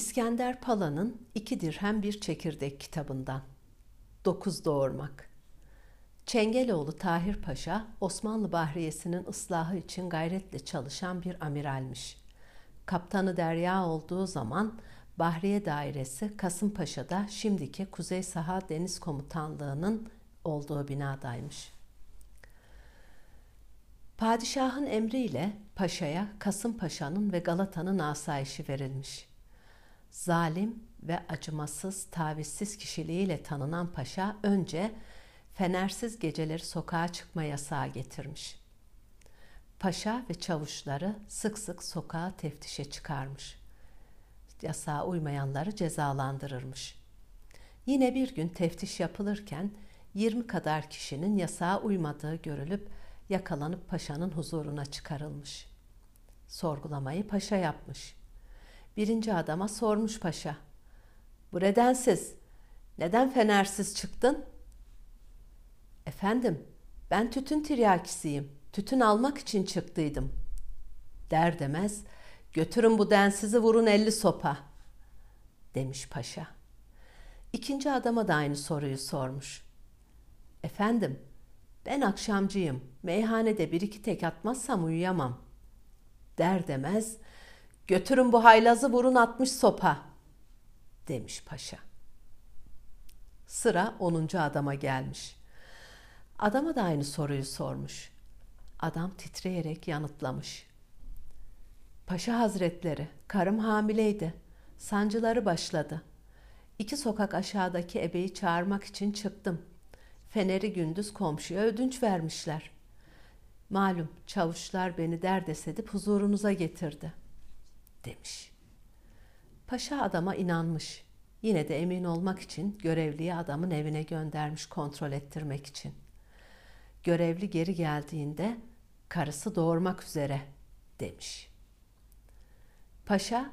İskender Pala'nın İki Dirhem Bir Çekirdek kitabından Dokuz Doğurmak Çengeloğlu Tahir Paşa, Osmanlı Bahriyesi'nin ıslahı için gayretle çalışan bir amiralmiş. Kaptanı Derya olduğu zaman Bahriye Dairesi Kasımpaşa'da şimdiki Kuzey Saha Deniz Komutanlığı'nın olduğu binadaymış. Padişahın emriyle paşaya Kasımpaşa'nın ve Galata'nın asayişi verilmiş. Zalim ve acımasız, tavizsiz kişiliğiyle tanınan paşa önce fenersiz geceleri sokağa çıkma yasağı getirmiş. Paşa ve çavuşları sık sık sokağa teftişe çıkarmış. Yasağa uymayanları cezalandırırmış. Yine bir gün teftiş yapılırken 20 kadar kişinin yasağa uymadığı görülüp yakalanıp paşanın huzuruna çıkarılmış. Sorgulamayı paşa yapmış. Birinci adama sormuş paşa. Bu nedensiz, neden fenersiz çıktın? Efendim, ben tütün tiryakisiyim. Tütün almak için çıktıydım. Der demez, götürün bu densizi vurun elli sopa. Demiş paşa. İkinci adama da aynı soruyu sormuş. Efendim, ben akşamcıyım. Meyhanede bir iki tek atmazsam uyuyamam. Der demez, götürün bu haylazı vurun atmış sopa. Demiş paşa. Sıra onuncu adama gelmiş. Adama da aynı soruyu sormuş. Adam titreyerek yanıtlamış. Paşa Hazretleri, karım hamileydi. Sancıları başladı. İki sokak aşağıdaki ebeyi çağırmak için çıktım. Feneri gündüz komşuya ödünç vermişler. Malum çavuşlar beni derdest edip huzurunuza getirdi, demiş. Paşa adama inanmış. Yine de emin olmak için görevliyi adamın evine göndermiş kontrol ettirmek için. Görevli geri geldiğinde karısı doğurmak üzere demiş. Paşa,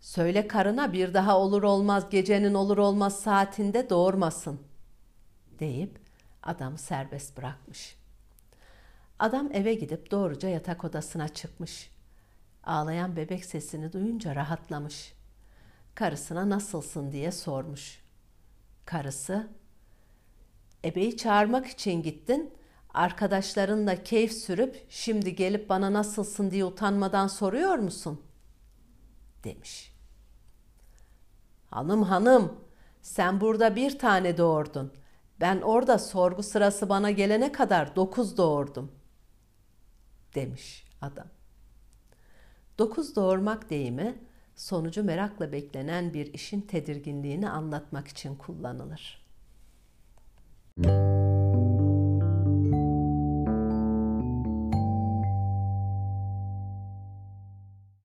söyle karına bir daha olur olmaz gecenin olur olmaz saatinde doğurmasın deyip adamı serbest bırakmış. Adam eve gidip doğruca yatak odasına çıkmış. Ağlayan bebek sesini duyunca rahatlamış. Karısına nasılsın diye sormuş. Karısı, ebeyi çağırmak için gittin, arkadaşlarınla keyif sürüp şimdi gelip bana nasılsın diye utanmadan soruyor musun? demiş. Hanım hanım, sen burada bir tane doğurdun. Ben orada sorgu sırası bana gelene kadar dokuz doğurdum, demiş adam. Dokuz doğurmak deyimi, sonucu merakla beklenen bir işin tedirginliğini anlatmak için kullanılır. Müzik